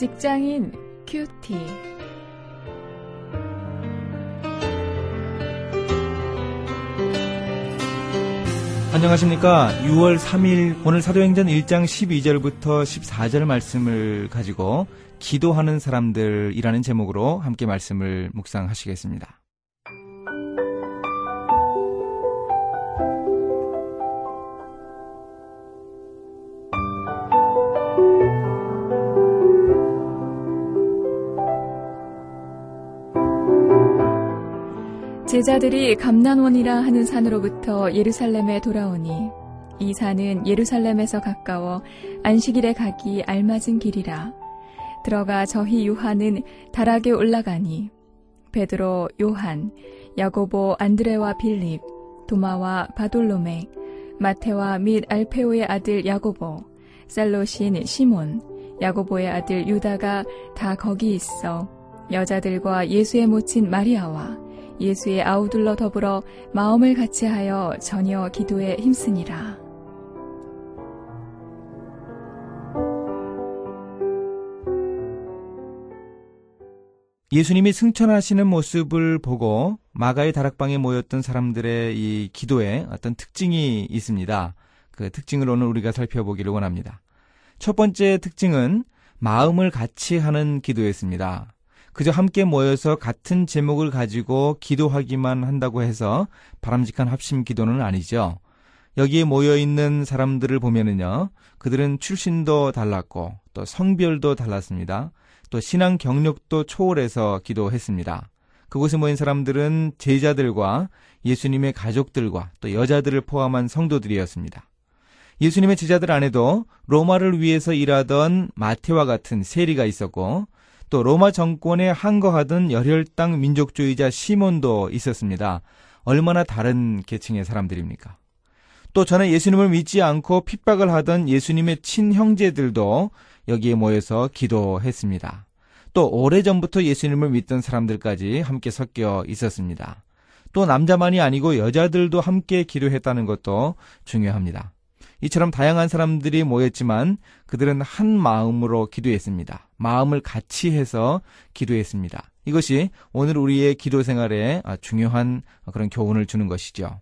직장인 큐티. 안녕하십니까. 6월 3일 오늘 사도행전 1장 12절부터 14절 말씀을 가지고 기도하는 사람들이라는 제목으로 함께 말씀을 묵상하시겠습니다. 제자들이 감난원이라 하는 산으로부터 예루살렘에 돌아오니 이 산은 예루살렘에서 가까워 안식일에 가기 알맞은 길이라. 들어가 저희 요한은 다락에 올라가니 베드로 요한 야고보 안드레와 빌립 도마와 바돌로메 마테와 및 알페오의 아들 야고보 살로신 시몬 야고보의 아들 유다가 다 거기 있어 여자들과 예수의 모친 마리아와 예수의 아우들러 더불어 마음을 같이하여 전혀 기도에 힘쓰니라. 예수님이 승천하시는 모습을 보고 마가의 다락방에 모였던 사람들의 이 기도에 어떤 특징이 있습니다. 그 특징을 오늘 우리가 살펴보기를 원합니다. 첫 번째 특징은 마음을 같이 하는 기도였습니다. 그저 함께 모여서 같은 제목을 가지고 기도하기만 한다고 해서 바람직한 합심 기도는 아니죠. 여기에 모여 있는 사람들을 보면은요, 그들은 출신도 달랐고, 또 성별도 달랐습니다. 또 신앙 경력도 초월해서 기도했습니다. 그곳에 모인 사람들은 제자들과 예수님의 가족들과 또 여자들을 포함한 성도들이었습니다. 예수님의 제자들 안에도 로마를 위해서 일하던 마태와 같은 세리가 있었고, 또 로마 정권에 항거하던 열혈당 민족주의자 시몬도 있었습니다. 얼마나 다른 계층의 사람들입니까? 또 저는 예수님을 믿지 않고 핍박을 하던 예수님의 친형제들도 여기에 모여서 기도했습니다. 또 오래전부터 예수님을 믿던 사람들까지 함께 섞여 있었습니다. 또 남자만이 아니고 여자들도 함께 기도했다는 것도 중요합니다. 이처럼 다양한 사람들이 모였지만 그들은 한 마음으로 기도했습니다. 마음을 같이 해서 기도했습니다. 이것이 오늘 우리의 기도 생활에 중요한 그런 교훈을 주는 것이죠.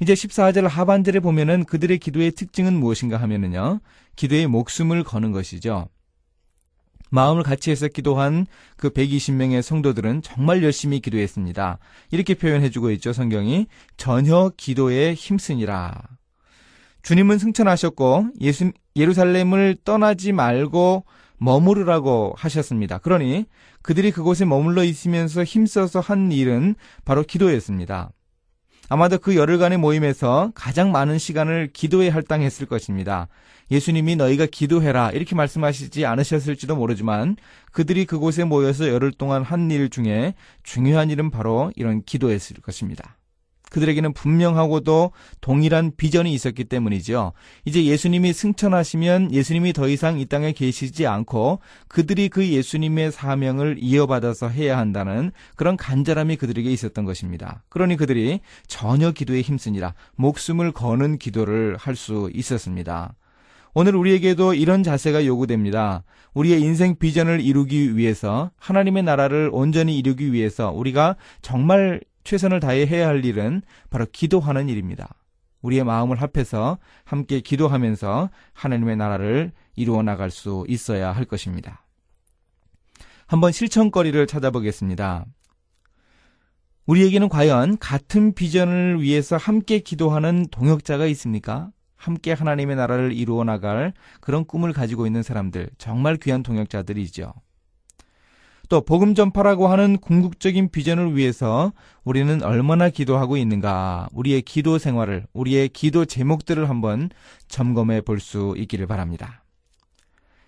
이제 14절 하반절에 보면은 그들의 기도의 특징은 무엇인가 하면은요. 기도에 목숨을 거는 것이죠. 마음을 같이 해서 기도한 그 120명의 성도들은 정말 열심히 기도했습니다. 이렇게 표현해주고 있죠, 성경이. 전혀 기도에 힘쓰니라. 주님은 승천하셨고 예수, 예루살렘을 떠나지 말고 머무르라고 하셨습니다. 그러니 그들이 그곳에 머물러 있으면서 힘써서 한 일은 바로 기도였습니다. 아마도 그 열흘간의 모임에서 가장 많은 시간을 기도에 할당했을 것입니다. 예수님이 너희가 기도해라 이렇게 말씀하시지 않으셨을지도 모르지만 그들이 그곳에 모여서 열흘 동안 한 일 중에 중요한 일은 바로 이런 기도였을 것입니다. 그들에게는 분명하고도 동일한 비전이 있었기 때문이죠. 이제 예수님이 승천하시면 예수님이 더 이상 이 땅에 계시지 않고 그들이 그 예수님의 사명을 이어받아서 해야 한다는 그런 간절함이 그들에게 있었던 것입니다. 그러니 그들이 전혀 기도에 힘쓰니라 목숨을 거는 기도를 할 수 있었습니다. 오늘 우리에게도 이런 자세가 요구됩니다. 우리의 인생 비전을 이루기 위해서 하나님의 나라를 온전히 이루기 위해서 우리가 정말 최선을 다해 해야 할 일은 바로 기도하는 일입니다. 우리의 마음을 합해서 함께 기도하면서 하나님의 나라를 이루어 나갈 수 있어야 할 것입니다. 한번 실천거리를 찾아보겠습니다. 우리에게는 과연 같은 비전을 위해서 함께 기도하는 동역자가 있습니까? 함께 하나님의 나라를 이루어 나갈 그런 꿈을 가지고 있는 사람들, 정말 귀한 동역자들이죠. 또 복음 전파라고 하는 궁극적인 비전을 위해서 우리는 얼마나 기도하고 있는가, 우리의 기도 생활을, 우리의 기도 제목들을 한번 점검해 볼 수 있기를 바랍니다.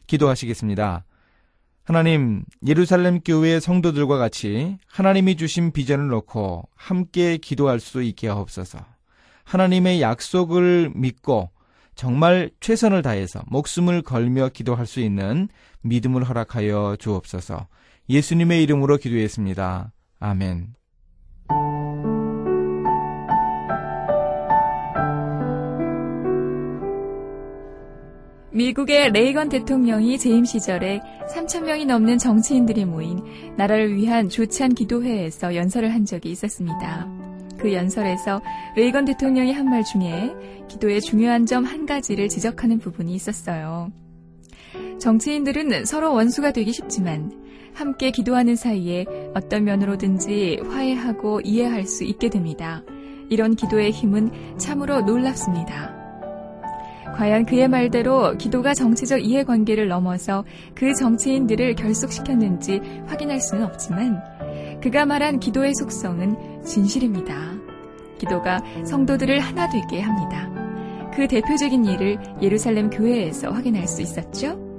기도하시겠습니다. 하나님, 예루살렘 교회의 성도들과 같이 하나님이 주신 비전을 놓고 함께 기도할 수 있게 하옵소서. 하나님의 약속을 믿고 정말 최선을 다해서 목숨을 걸며 기도할 수 있는 믿음을 허락하여 주옵소서. 예수님의 이름으로 기도했습니다. 아멘. 미국의 레이건 대통령이 재임 시절에 3천명이 넘는 정치인들이 모인 나라를 위한 조찬 기도회에서 연설을 한 적이 있었습니다. 그 연설에서 레이건 대통령이 한 말 중에 기도의 중요한 점 한 가지를 지적하는 부분이 있었어요. 정치인들은 서로 원수가 되기 쉽지만 함께 기도하는 사이에 어떤 면으로든지 화해하고 이해할 수 있게 됩니다. 이런 기도의 힘은 참으로 놀랍습니다. 과연 그의 말대로 기도가 정치적 이해관계를 넘어서 그 정치인들을 결속시켰는지 확인할 수는 없지만 그가 말한 기도의 속성은 진실입니다. 기도가 성도들을 하나 되게 합니다. 그 대표적인 예를 예루살렘 교회에서 확인할 수 있었죠.